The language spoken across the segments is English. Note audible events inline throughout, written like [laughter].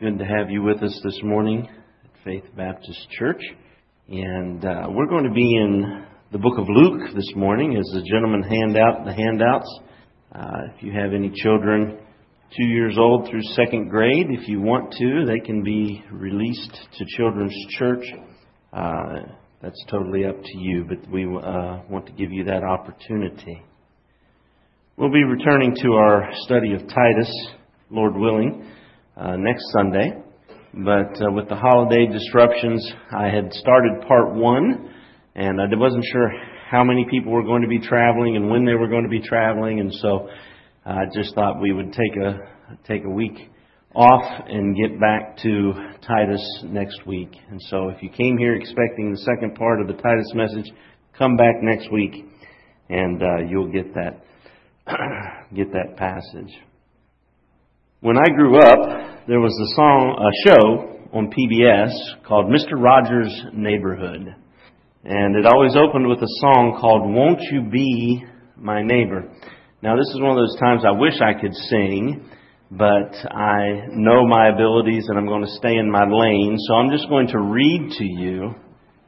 Good to have you with us this morning at Faith Baptist Church. And uh, we're going to be in the book of Luke this morning as the gentleman hand out the handouts. Uh, if you have any children two years old through second grade, if you want to, they can be released to Children's Church. Uh, that's totally up to you, but we uh, want to give you that opportunity. We'll be returning to our study of Titus, Lord willing uh, next Sunday. But uh, with the holiday disruptions, I had started part one, and I wasn't sure how many people were going to be traveling and when they were going to be traveling, and so I just thought we would take a take a week off and get back to Titus next week. And so, if you came here expecting the second part of the Titus message, come back next week, and uh, you'll get that [clears throat] get that passage. When I grew up, there was a song, a show on PBS called Mr. Rogers' Neighborhood. And it always opened with a song called Won't You Be My Neighbor. Now this is one of those times I wish I could sing, but I know my abilities and I'm going to stay in my lane, so I'm just going to read to you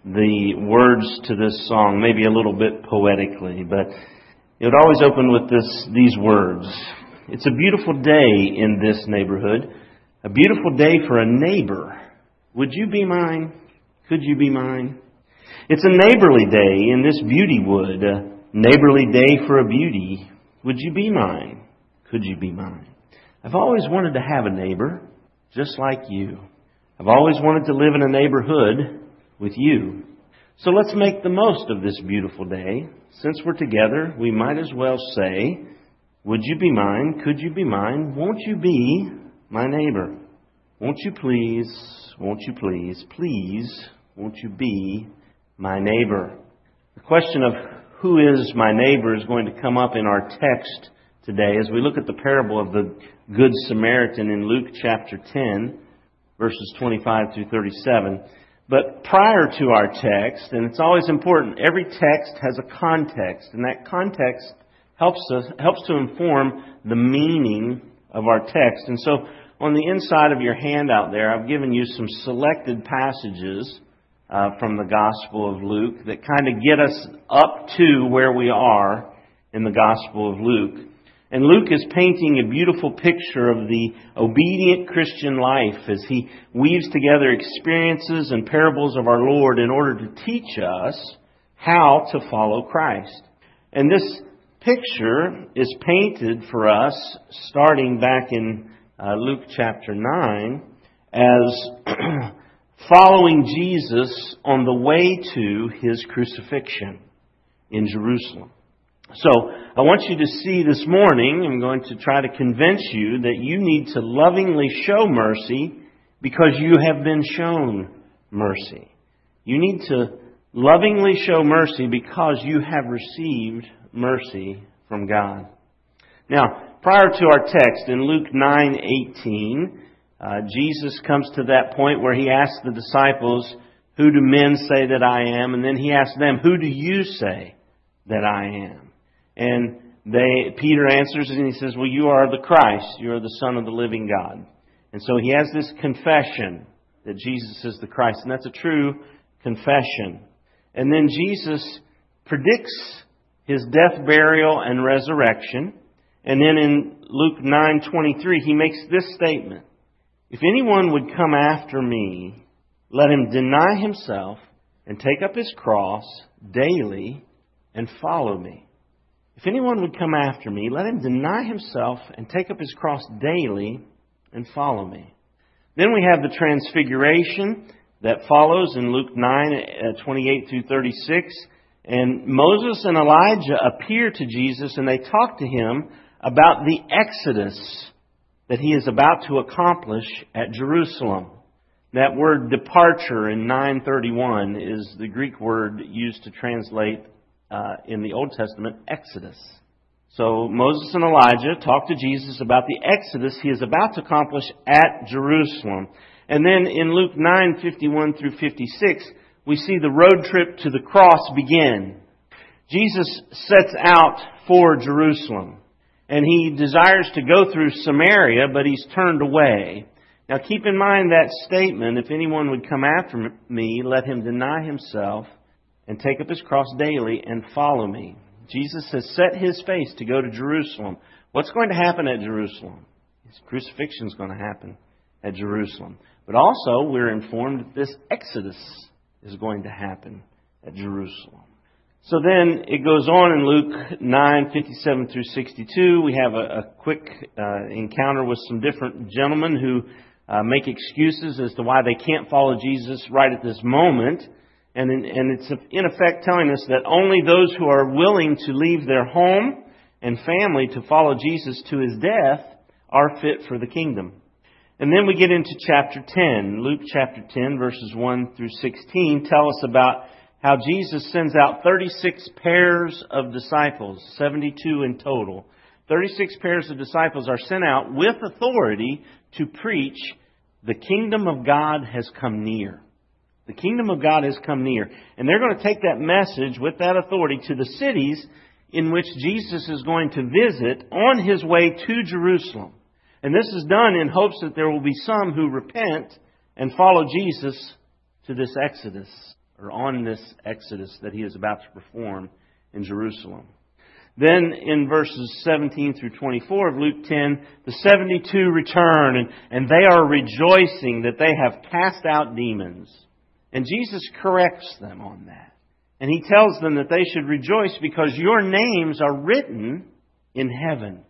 the words to this song, maybe a little bit poetically, but it would always open with this, these words. It's a beautiful day in this neighborhood. A beautiful day for a neighbor. Would you be mine? Could you be mine? It's a neighborly day in this beauty wood. A neighborly day for a beauty. Would you be mine? Could you be mine? I've always wanted to have a neighbor just like you. I've always wanted to live in a neighborhood with you. So let's make the most of this beautiful day. Since we're together, we might as well say, would you be mine? Could you be mine? Won't you be my neighbor? Won't you please, won't you please, please, won't you be my neighbor? The question of who is my neighbor is going to come up in our text today as we look at the parable of the Good Samaritan in Luke chapter 10, verses 25 through 37. But prior to our text, and it's always important, every text has a context, and that context helps us helps to inform the meaning of our text. And so on the inside of your handout there, I've given you some selected passages uh, from the Gospel of Luke that kind of get us up to where we are in the Gospel of Luke. And Luke is painting a beautiful picture of the obedient Christian life as he weaves together experiences and parables of our Lord in order to teach us how to follow Christ. And this picture is painted for us starting back in uh, Luke chapter 9 as [clears throat] following Jesus on the way to his crucifixion in Jerusalem. So, I want you to see this morning, I'm going to try to convince you that you need to lovingly show mercy because you have been shown mercy. You need to lovingly show mercy because you have received mercy from God. Now, prior to our text in Luke 9:18, uh, Jesus comes to that point where he asks the disciples, "Who do men say that I am?" And then he asks them, "Who do you say that I am?" And they Peter answers and he says, "Well, you are the Christ. You are the Son of the living God." And so he has this confession that Jesus is the Christ, and that's a true confession. And then Jesus predicts his death, burial, and resurrection. And then in Luke 9:23, he makes this statement: If anyone would come after me, let him deny himself and take up his cross daily and follow me. If anyone would come after me, let him deny himself and take up his cross daily and follow me. Then we have the transfiguration that follows in Luke 9, uh, 28 through 36. And Moses and Elijah appear to Jesus and they talk to him about the exodus that he is about to accomplish at Jerusalem. That word departure in 931 is the Greek word used to translate uh, in the Old Testament exodus. So Moses and Elijah talk to Jesus about the exodus he is about to accomplish at Jerusalem. And then in Luke 9:51 through 56, we see the road trip to the cross begin. Jesus sets out for Jerusalem, and he desires to go through Samaria, but he's turned away. Now keep in mind that statement, if anyone would come after me, let him deny himself and take up his cross daily and follow me. Jesus has set his face to go to Jerusalem. What's going to happen at Jerusalem? His crucifixion is going to happen at Jerusalem. But also, we're informed that this exodus is going to happen at Jerusalem. So then it goes on in Luke 9, 57 through 62. We have a, a quick uh, encounter with some different gentlemen who uh, make excuses as to why they can't follow Jesus right at this moment. And, in, and it's in effect telling us that only those who are willing to leave their home and family to follow Jesus to his death are fit for the kingdom. And then we get into chapter 10. Luke chapter 10 verses 1 through 16 tell us about how Jesus sends out 36 pairs of disciples, 72 in total. 36 pairs of disciples are sent out with authority to preach the kingdom of God has come near. The kingdom of God has come near. And they're going to take that message with that authority to the cities in which Jesus is going to visit on his way to Jerusalem. And this is done in hopes that there will be some who repent and follow Jesus to this exodus or on this exodus that he is about to perform in Jerusalem. Then in verses 17 through 24 of Luke 10, the 72 return and, and they are rejoicing that they have cast out demons. And Jesus corrects them on that. And he tells them that they should rejoice because your names are written in heaven.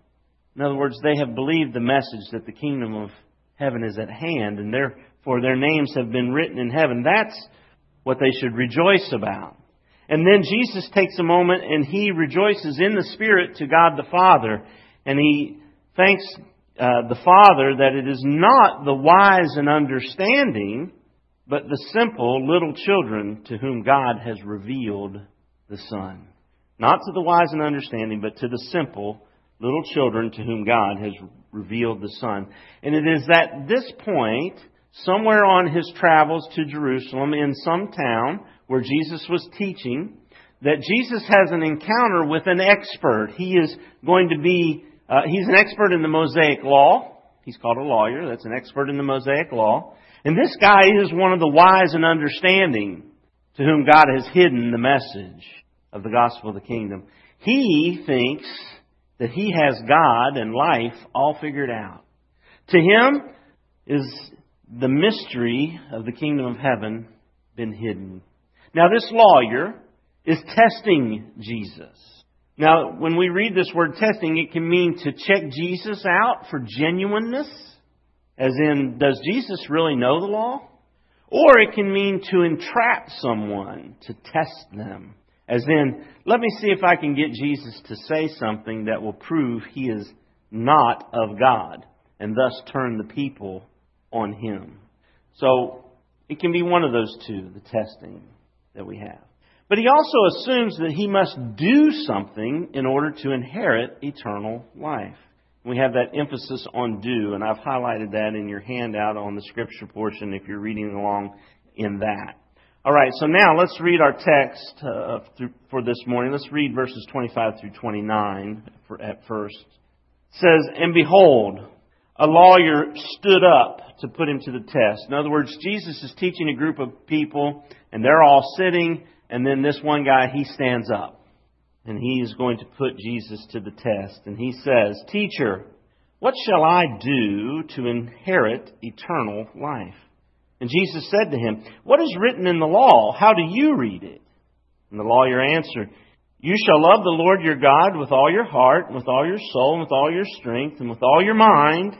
In other words, they have believed the message that the kingdom of heaven is at hand and therefore their names have been written in heaven. That's what they should rejoice about. And then Jesus takes a moment and he rejoices in the Spirit to God the Father. And he thanks uh, the Father that it is not the wise and understanding, but the simple little children to whom God has revealed the Son. Not to the wise and understanding, but to the simple little children to whom God has revealed the Son. And it is at this point somewhere on his travels to Jerusalem in some town where Jesus was teaching that Jesus has an encounter with an expert. He is going to be, uh, he's an expert in the Mosaic Law. He's called a lawyer. That's an expert in the Mosaic Law. And this guy is one of the wise and understanding to whom God has hidden the message of the gospel of the kingdom. He thinks that he has God and life all figured out. To him is the mystery of the kingdom of heaven been hidden. Now, this lawyer is testing Jesus. Now, when we read this word testing, it can mean to check Jesus out for genuineness, as in, does Jesus really know the law? Or it can mean to entrap someone, to test them. As in, let me see if I can get Jesus to say something that will prove he is not of God, and thus turn the people on him. So it can be one of those two, the testing that we have. But he also assumes that he must do something in order to inherit eternal life. We have that emphasis on do, and I've highlighted that in your handout on the scripture portion if you're reading along in that. All right, so now let's read our text uh, for this morning. Let's read verses 25 through 29 for, at first. It says, And behold, a lawyer stood up to put him to the test. In other words, Jesus is teaching a group of people, and they're all sitting, and then this one guy, he stands up. And he is going to put Jesus to the test. And he says, Teacher, what shall I do to inherit eternal life? And Jesus said to him, What is written in the law? How do you read it? And the lawyer answered, You shall love the Lord your God with all your heart, and with all your soul, and with all your strength, and with all your mind,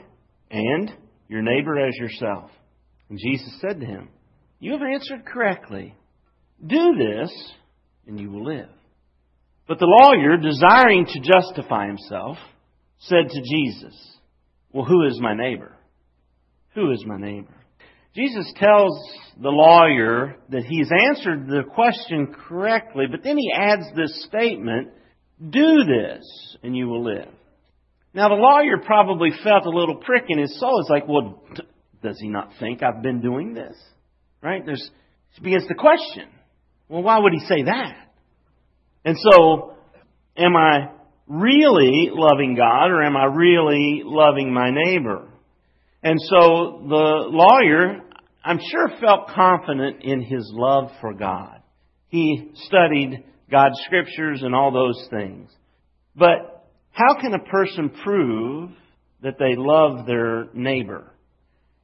and your neighbor as yourself. And Jesus said to him, You have answered correctly. Do this, and you will live. But the lawyer, desiring to justify himself, said to Jesus, Well, who is my neighbor? Who is my neighbor? Jesus tells the lawyer that he's answered the question correctly, but then he adds this statement, Do this, and you will live. Now, the lawyer probably felt a little prick in his soul. It's like, well, does he not think I've been doing this? Right? There's, he begins to question. Well, why would he say that? And so, am I really loving God or am I really loving my neighbor? And so the lawyer, I'm sure, felt confident in his love for God. He studied God's scriptures and all those things. But how can a person prove that they love their neighbor?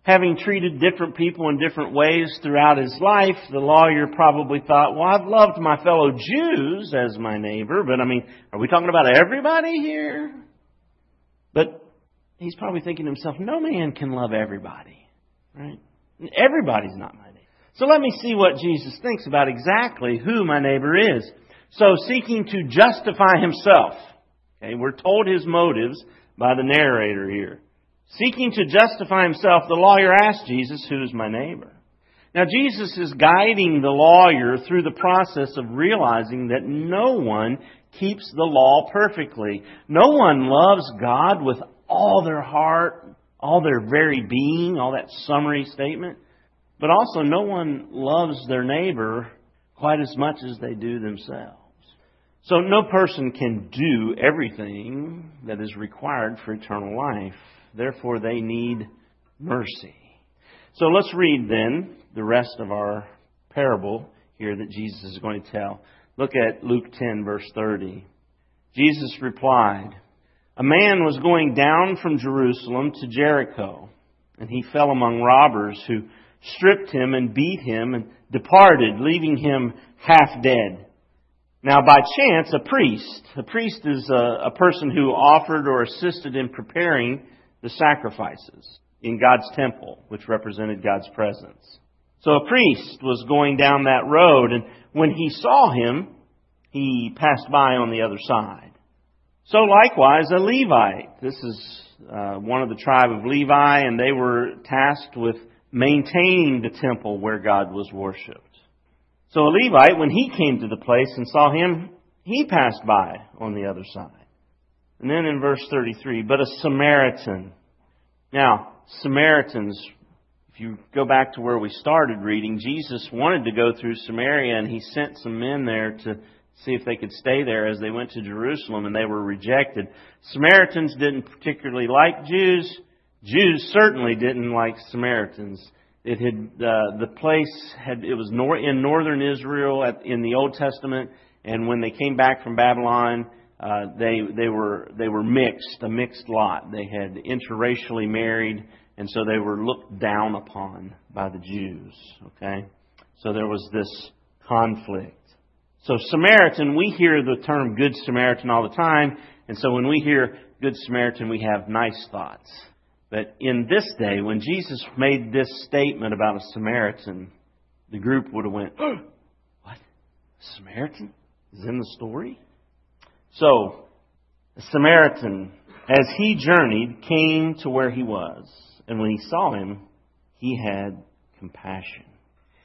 Having treated different people in different ways throughout his life, the lawyer probably thought, well, I've loved my fellow Jews as my neighbor, but I mean, are we talking about everybody here? But he's probably thinking to himself, no man can love everybody, right? Everybody's not my neighbor. So let me see what Jesus thinks about exactly who my neighbor is. So seeking to justify himself. Okay, we're told his motives by the narrator here. Seeking to justify himself, the lawyer asked Jesus, Who's my neighbor? Now, Jesus is guiding the lawyer through the process of realizing that no one keeps the law perfectly. No one loves God with all their heart, all their very being, all that summary statement. But also, no one loves their neighbor quite as much as they do themselves. So, no person can do everything that is required for eternal life. Therefore, they need mercy. So, let's read then the rest of our parable here that Jesus is going to tell. Look at Luke 10, verse 30. Jesus replied, A man was going down from Jerusalem to Jericho, and he fell among robbers who stripped him and beat him and departed, leaving him half dead. Now, by chance, a priest, a priest is a, a, person who offered or assisted in preparing the sacrifices in God's temple, which represented God's presence. So a priest was going down that road, and when he saw him, he passed by on the other side. So likewise, a Levite. This is uh, one of the tribe of Levi, and they were tasked with maintaining the temple where God was worshipped. So a Levite, when he came to the place and saw him, he passed by on the other side. And then in verse 33, but a Samaritan. Now, Samaritans, if you go back to where we started reading, Jesus wanted to go through Samaria and he sent some men there to see if they could stay there as they went to Jerusalem and they were rejected. Samaritans didn't particularly like Jews. Jews certainly didn't like Samaritans. It had uh, the place had it was nor, in northern Israel at, in the Old Testament, and when they came back from Babylon, uh, they they were they were mixed, a mixed lot. They had interracially married, and so they were looked down upon by the Jews. Okay, so there was this conflict. So Samaritan, we hear the term Good Samaritan all the time, and so when we hear Good Samaritan, we have nice thoughts. But in this day, when Jesus made this statement about a Samaritan, the group would have went, [gasps] "What? A Samaritan is in the story?" So, a Samaritan, as he journeyed, came to where he was, and when he saw him, he had compassion.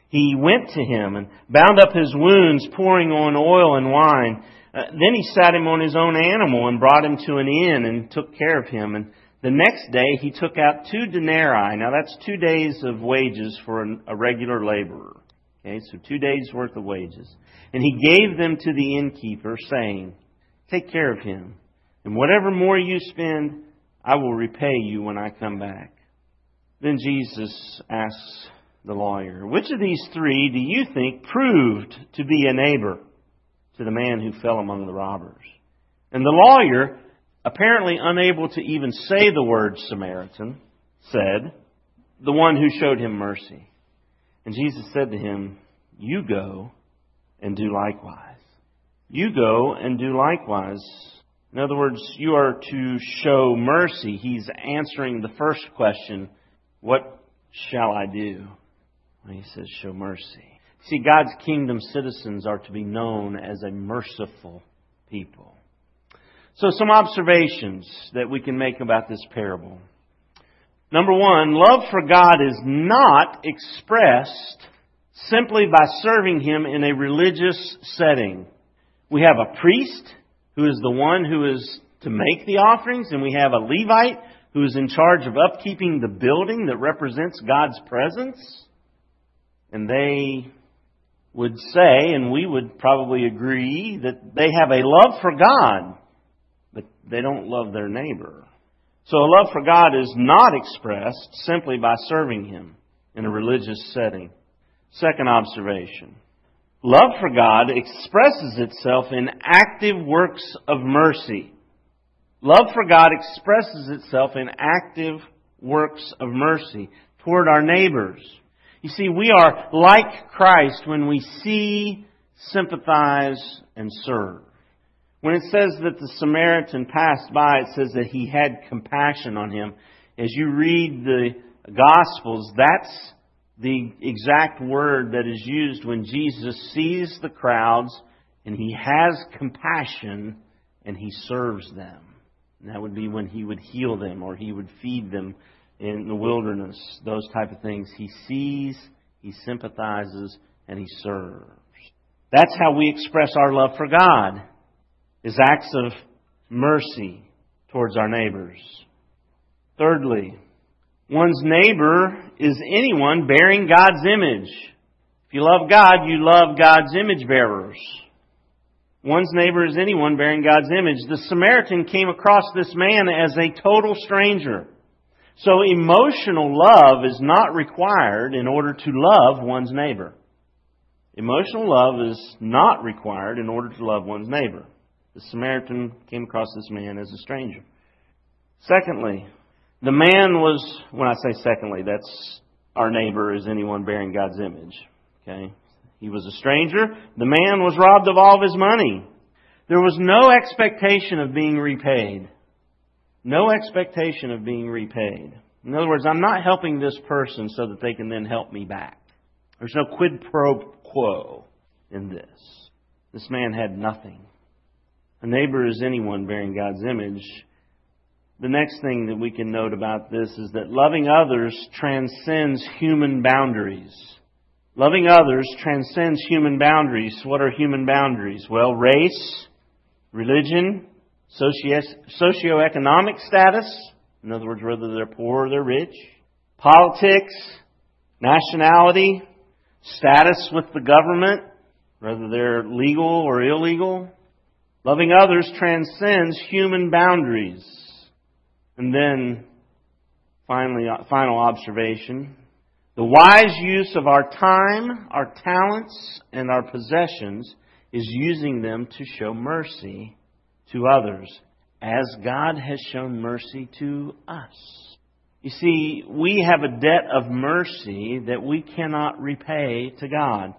He went to him and bound up his wounds, pouring on oil and wine. Uh, then he sat him on his own animal and brought him to an inn and took care of him. And the next day he took out two denarii. Now that's two days of wages for a regular laborer. Okay, so two days worth of wages. And he gave them to the innkeeper, saying, Take care of him, and whatever more you spend, I will repay you when I come back. Then Jesus asks the lawyer, Which of these three do you think proved to be a neighbor to the man who fell among the robbers? And the lawyer, apparently unable to even say the word Samaritan, said, The one who showed him mercy. And Jesus said to him, You go and do likewise. You go and do likewise. In other words, you are to show mercy. He's answering the first question, What shall I do? And he says, Show mercy. See, God's kingdom citizens are to be known as a merciful people. So, some observations that we can make about this parable. Number one, love for God is not expressed simply by serving Him in a religious setting. We have a priest who is the one who is to make the offerings, and we have a Levite who is in charge of upkeeping the building that represents God's presence. And they would say, and we would probably agree, that they have a love for God, but they don't love their neighbor. So a love for God is not expressed simply by serving Him in a religious setting. Second observation. Love for God expresses itself in active works of mercy. Love for God expresses itself in active works of mercy toward our neighbors. You see, we are like Christ when we see, sympathize, and serve. When it says that the Samaritan passed by, it says that he had compassion on him. As you read the Gospels, that's the exact word that is used when Jesus sees the crowds and he has compassion and he serves them. And that would be when he would heal them or he would feed them in the wilderness, those type of things. He sees, he sympathizes, and he serves. That's how we express our love for God, is acts of mercy towards our neighbors. Thirdly, one's neighbor is anyone bearing God's image. If you love God, you love God's image bearers. One's neighbor is anyone bearing God's image. The Samaritan came across this man as a total stranger. So emotional love is not required in order to love one's neighbor. Emotional love is not required in order to love one's neighbor. The Samaritan came across this man as a stranger. Secondly, the man was, when I say secondly, that's our neighbor is anyone bearing God's image. Okay? He was a stranger. The man was robbed of all of his money. There was no expectation of being repaid. No expectation of being repaid. In other words, I'm not helping this person so that they can then help me back. There's no quid pro quo in this. This man had nothing. A neighbor is anyone bearing God's image. The next thing that we can note about this is that loving others transcends human boundaries. Loving others transcends human boundaries. What are human boundaries? Well, race, religion, socioeconomic status, in other words, whether they're poor or they're rich, politics, nationality, status with the government, whether they're legal or illegal. Loving others transcends human boundaries. And then, finally, uh, final observation. The wise use of our time, our talents, and our possessions is using them to show mercy to others as God has shown mercy to us. You see, we have a debt of mercy that we cannot repay to God.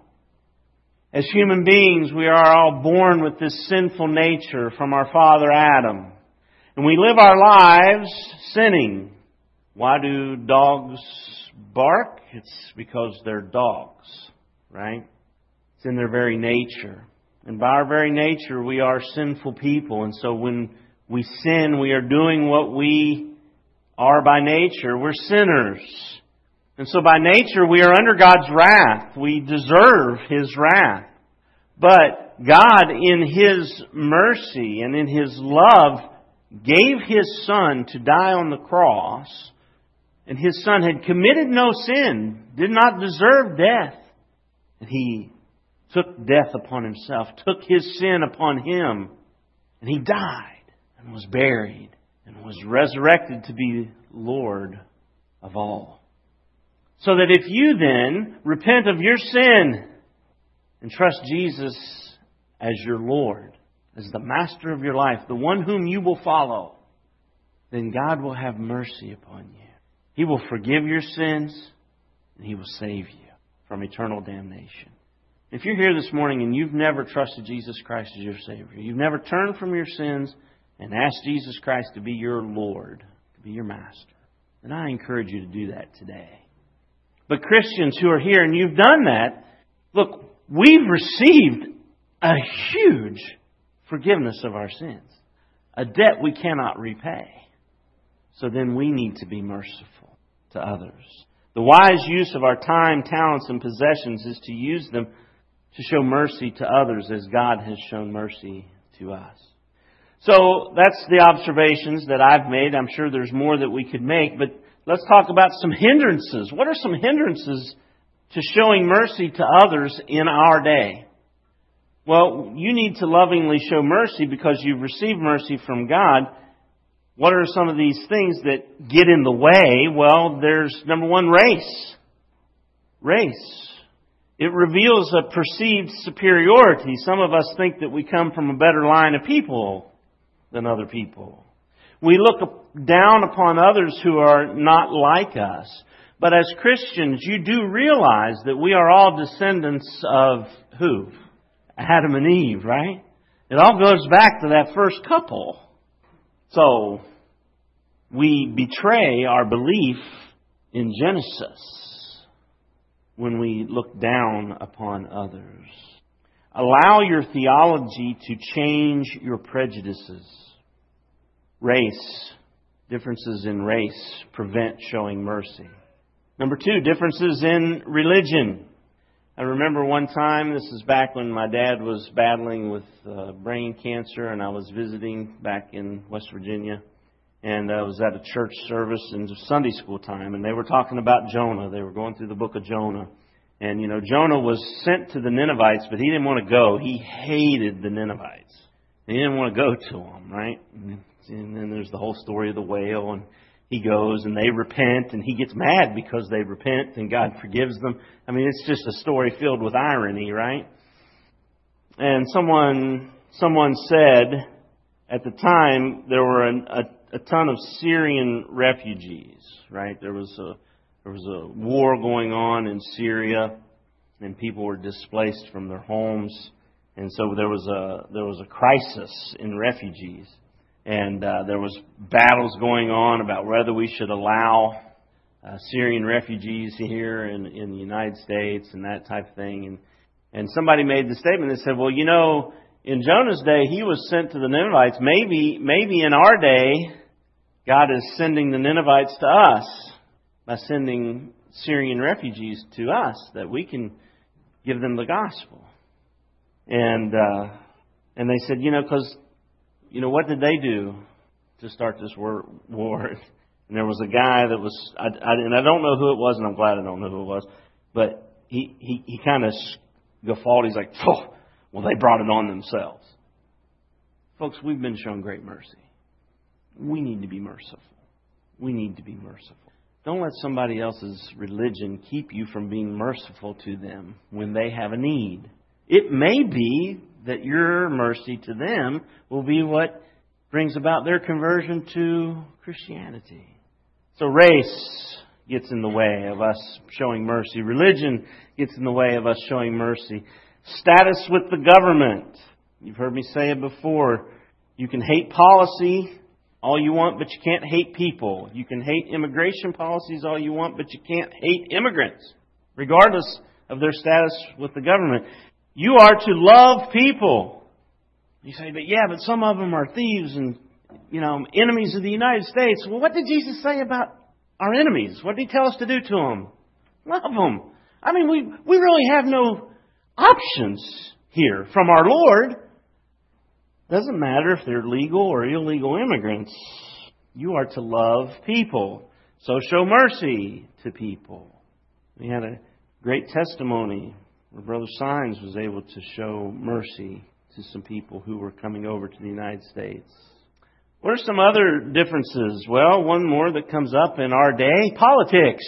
As human beings, we are all born with this sinful nature from our father Adam. And we live our lives sinning. Why do dogs bark? It's because they're dogs, right? It's in their very nature. And by our very nature, we are sinful people. And so when we sin, we are doing what we are by nature. We're sinners. And so by nature, we are under God's wrath. We deserve His wrath. But God, in His mercy and in His love, gave His Son to die on the cross. And His Son had committed no sin, did not deserve death. And He took death upon Himself, took His sin upon Him, and He died and was buried and was resurrected to be Lord of all. So that if you then repent of your sin and trust Jesus as your Lord, as the master of your life, the one whom you will follow, then God will have mercy upon you. He will forgive your sins and He will save you from eternal damnation. If you're here this morning and you've never trusted Jesus Christ as your Savior, you've never turned from your sins and asked Jesus Christ to be your Lord, to be your master, then I encourage you to do that today. But Christians who are here and you've done that, look, we've received a huge forgiveness of our sins, a debt we cannot repay. So then we need to be merciful to others. The wise use of our time, talents, and possessions is to use them to show mercy to others as God has shown mercy to us. So that's the observations that I've made. I'm sure there's more that we could make, but let's talk about some hindrances. What are some hindrances to showing mercy to others in our day? Well, you need to lovingly show mercy because you've received mercy from God. What are some of these things that get in the way? Well, there's number one, race. Race. It reveals a perceived superiority. Some of us think that we come from a better line of people than other people. We look down upon others who are not like us. But as Christians, you do realize that we are all descendants of who? Adam and Eve, right? It all goes back to that first couple. So, we betray our belief in Genesis when we look down upon others. Allow your theology to change your prejudices. Race, differences in race prevent showing mercy. Number two, differences in religion. I remember one time, this is back when my dad was battling with uh, brain cancer, and I was visiting back in West Virginia. And I was at a church service in Sunday school time, and they were talking about Jonah. They were going through the book of Jonah. And, you know, Jonah was sent to the Ninevites, but he didn't want to go. He hated the Ninevites. He didn't want to go to them, right? And then there's the whole story of the whale, and he goes and they repent and he gets mad because they repent and God forgives them. I mean, it's just a story filled with irony, right? And someone, someone said at the time there were an, a, a ton of Syrian refugees, right? There was a, there was a war going on in Syria and people were displaced from their homes. And so there was a, there was a crisis in refugees and uh, there was battles going on about whether we should allow uh, Syrian refugees here in, in the United States and that type of thing. And and somebody made the statement that said, well, you know, in Jonah's day he was sent to the Ninevites. Maybe maybe in our day God is sending the Ninevites to us by sending Syrian refugees to us that we can give them the gospel. And uh, and they said, you know, because you know, what did they do to start this war? And there was a guy that was, I, I, and I don't know who it was, and I'm glad I don't know who it was, but he, he, he kind of guffawed. He's like, well, they brought it on themselves. Folks, we've been shown great mercy. We need to be merciful. We need to be merciful. Don't let somebody else's religion keep you from being merciful to them when they have a need. It may be that your mercy to them will be what brings about their conversion to Christianity. So race gets in the way of us showing mercy. Religion gets in the way of us showing mercy. Status with the government. You've heard me say it before. You can hate policy all you want, but you can't hate people. You can hate immigration policies all you want, but you can't hate immigrants, regardless of their status with the government. You are to love people. You say, but yeah, but some of them are thieves and, you know, enemies of the United States. Well, what did Jesus say about our enemies? What did he tell us to do to them? Love them. I mean, we, we really have no options here from our Lord. Doesn't matter if they're legal or illegal immigrants. You are to love people. So show mercy to people. We had a great testimony where Brother Sines was able to show mercy to some people who were coming over to the United States. What are some other differences? Well, one more that comes up in our day politics.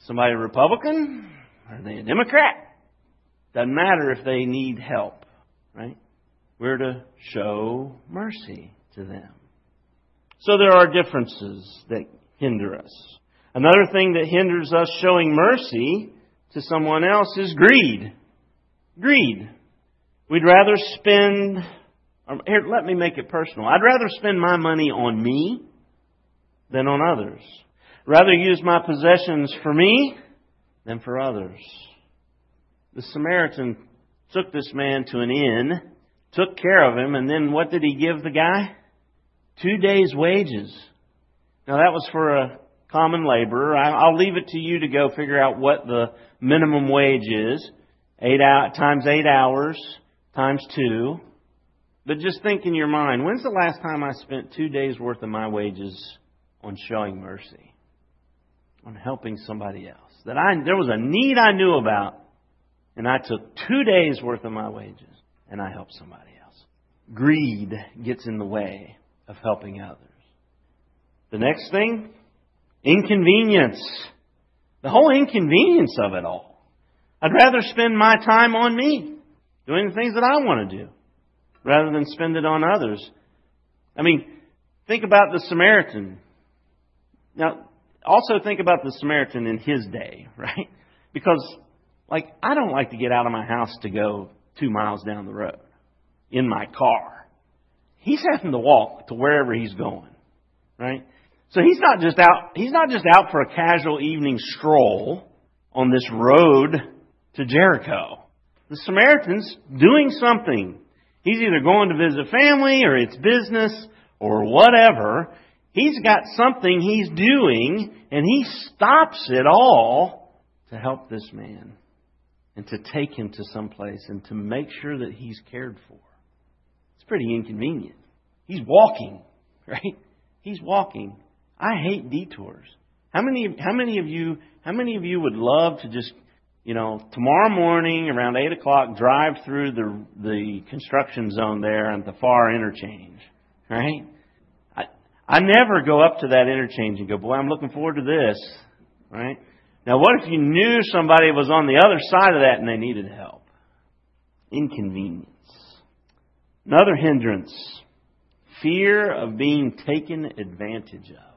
Somebody a Republican? Are they a Democrat? Doesn't matter if they need help, right? We're to show mercy to them. So there are differences that hinder us. Another thing that hinders us showing mercy to someone else is greed. Greed. We'd rather spend, um, here, let me make it personal. I'd rather spend my money on me than on others. Rather use my possessions for me than for others. The Samaritan took this man to an inn, took care of him, and then what did he give the guy? Two days' wages. Now that was for a common laborer. I'll leave it to you to go figure out what the minimum wage is. Eight out, times eight hours times two. But just think in your mind, when's the last time I spent two days worth of my wages on showing mercy? On helping somebody else. That I, there was a need I knew about, and I took two days worth of my wages, and I help somebody else. Greed gets in the way of helping others. The next thing, inconvenience. The whole inconvenience of it all. I'd rather spend my time on me, doing the things that I want to do, rather than spend it on others. I mean, think about the Samaritan. Now, also think about the Samaritan in his day, [laughs] right? Because, like, I don't like to get out of my house to go two miles down the road in my car. He's having to walk to wherever he's going, right? So he's not just out, he's not just out for a casual evening stroll on this road to Jericho. The Samaritan's doing something. He's either going to visit family or it's business or whatever. He's got something he's doing and he stops it all to help this man and to take him to some place and to make sure that he's cared for. It's pretty inconvenient. He's walking, [laughs] right? He's walking. I hate detours. How many how many of you how many of you would love to just you know, tomorrow morning around eight o'clock, drive through the the construction zone there at the far interchange, right? I I never go up to that interchange and go, boy, I'm looking forward to this, right? Now, what if you knew somebody was on the other side of that and they needed help? Inconvenience. Another hindrance: fear of being taken advantage of.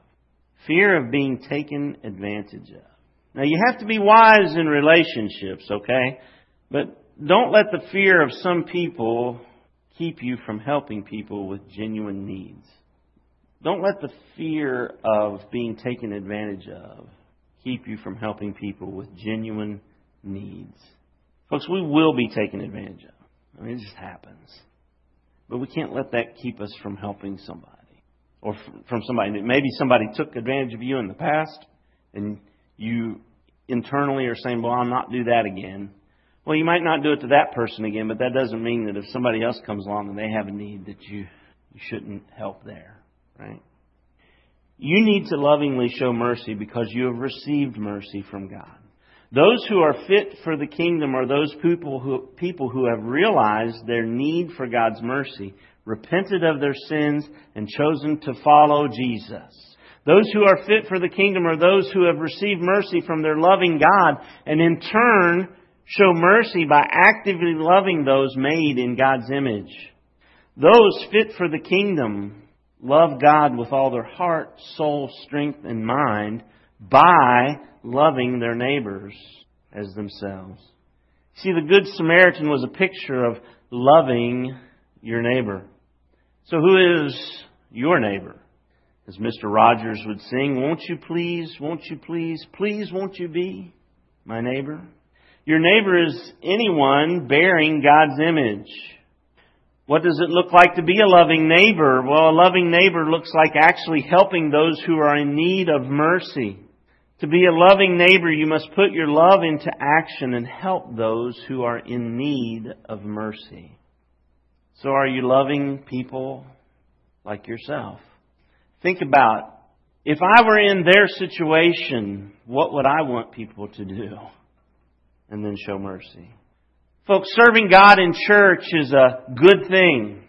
Fear of being taken advantage of. Now you have to be wise in relationships, okay? But don't let the fear of some people keep you from helping people with genuine needs. Don't let the fear of being taken advantage of keep you from helping people with genuine needs. Folks, we will be taken advantage of. I mean, it just happens. But we can't let that keep us from helping somebody. Or from somebody. Maybe somebody took advantage of you in the past, and you internally are saying, well, I'll not do that again. Well, you might not do it to that person again, but that doesn't mean that if somebody else comes along and they have a need that you, you shouldn't help there, right? You need to lovingly show mercy because you have received mercy from God. Those who are fit for the kingdom are those people who, people who have realized their need for God's mercy, repented of their sins, and chosen to follow Jesus. Those who are fit for the kingdom are those who have received mercy from their loving God and in turn show mercy by actively loving those made in God's image. Those fit for the kingdom love God with all their heart, soul, strength, and mind by loving their neighbors as themselves. See, the Good Samaritan was a picture of loving your neighbor. So who is your neighbor? As Mr. Rogers would sing, won't you please, won't you please, please won't you be my neighbor? Your neighbor is anyone bearing God's image. What does it look like to be a loving neighbor? Well, a loving neighbor looks like actually helping those who are in need of mercy. To be a loving neighbor, you must put your love into action and help those who are in need of mercy. So are you loving people like yourself? Think about if I were in their situation, what would I want people to do? And then show mercy. Folks, serving God in church is a good thing,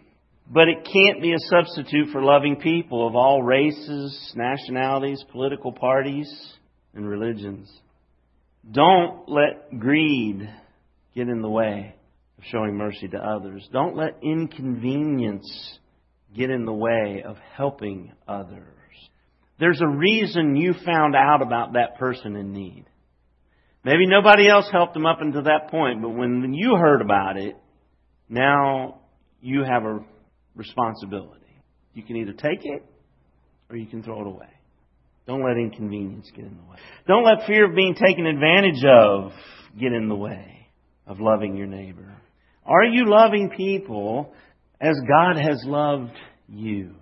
but it can't be a substitute for loving people of all races, nationalities, political parties, and religions. Don't let greed get in the way of showing mercy to others. Don't let inconvenience get in the way of helping others. There's a reason you found out about that person in need. Maybe nobody else helped them up until that point, but when you heard about it, now you have a responsibility. You can either take it or you can throw it away. Don't let inconvenience get in the way. Don't let fear of being taken advantage of get in the way of loving your neighbor. Are you loving people as God has loved you.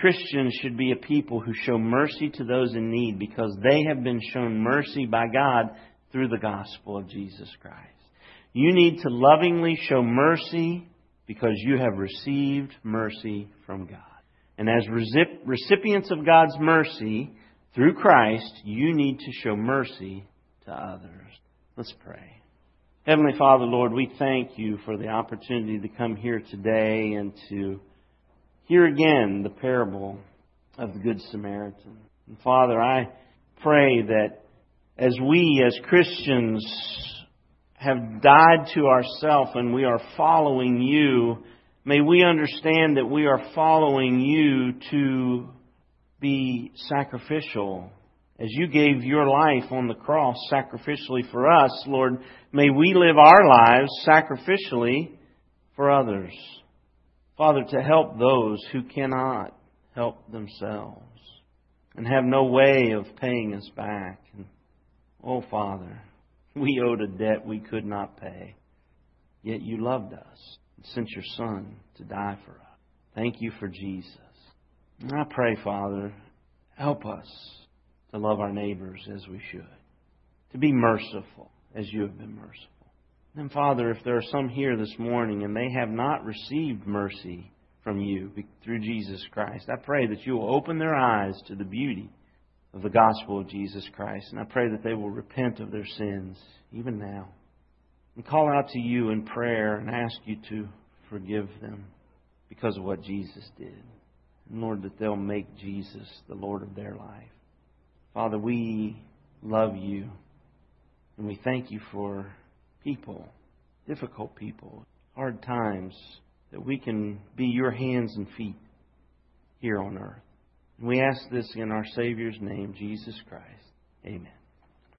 Christians should be a people who show mercy to those in need because they have been shown mercy by God through the gospel of Jesus Christ. You need to lovingly show mercy because you have received mercy from God. And as recipients of God's mercy through Christ, you need to show mercy to others. Let's pray. Heavenly Father, Lord, we thank you for the opportunity to come here today and to hear again the parable of the Good Samaritan. And Father, I pray that as we as Christians have died to ourselves and we are following you, may we understand that we are following you to be sacrificial. As you gave your life on the cross sacrificially for us, Lord, may we live our lives sacrificially for others. Father, to help those who cannot help themselves and have no way of paying us back. And, oh, Father, we owed a debt we could not pay. Yet you loved us and sent your Son to die for us. Thank you for Jesus. And I pray, Father, help us to love our neighbors as we should, to be merciful as you have been merciful. And Father, if there are some here this morning and they have not received mercy from you through Jesus Christ, I pray that you will open their eyes to the beauty of the gospel of Jesus Christ. And I pray that they will repent of their sins, even now, and call out to you in prayer and ask you to forgive them because of what Jesus did. And Lord, that they'll make Jesus the Lord of their life. Father, we love you, and we thank you for people, difficult people, hard times, that we can be your hands and feet here on earth. And we ask this in our Savior's name, Jesus Christ. Amen.